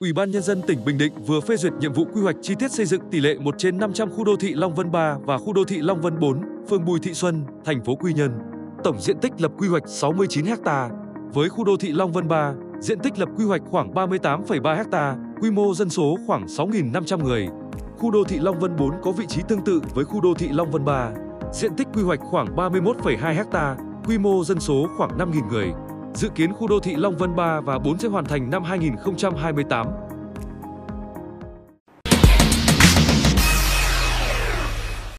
Ủy ban Nhân dân tỉnh Bình Định vừa phê duyệt nhiệm vụ quy hoạch chi tiết xây dựng tỷ lệ 1 trên 500 khu đô thị Long Vân 3 và khu đô thị Long Vân 4, phường Bùi Thị Xuân, thành phố Quy Nhơn. Tổng diện tích lập quy hoạch 69 ha. Với khu đô thị Long Vân 3, diện tích lập quy hoạch khoảng 38,3 ha, quy mô dân số khoảng 6.500 người. Khu đô thị Long Vân 4 có vị trí tương tự với khu đô thị Long Vân 3, diện tích quy hoạch khoảng 31,2 ha, quy mô dân số khoảng 5.000 người. Dự kiến khu đô thị Long Vân 3 và 4 sẽ hoàn thành năm 2028.